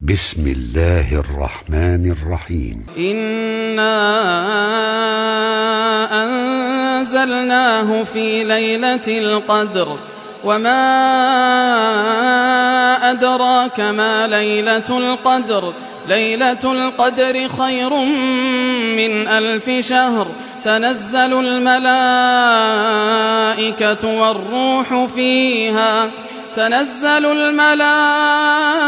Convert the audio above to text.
بسم الله الرحمن الرحيم. إنا أنزلناه في ليلة القدر وما أدراك ما ليلة القدر. ليلة القدر خير من ألف شهر. تنزل الملائكة والروح فيها. تنزل الملائكة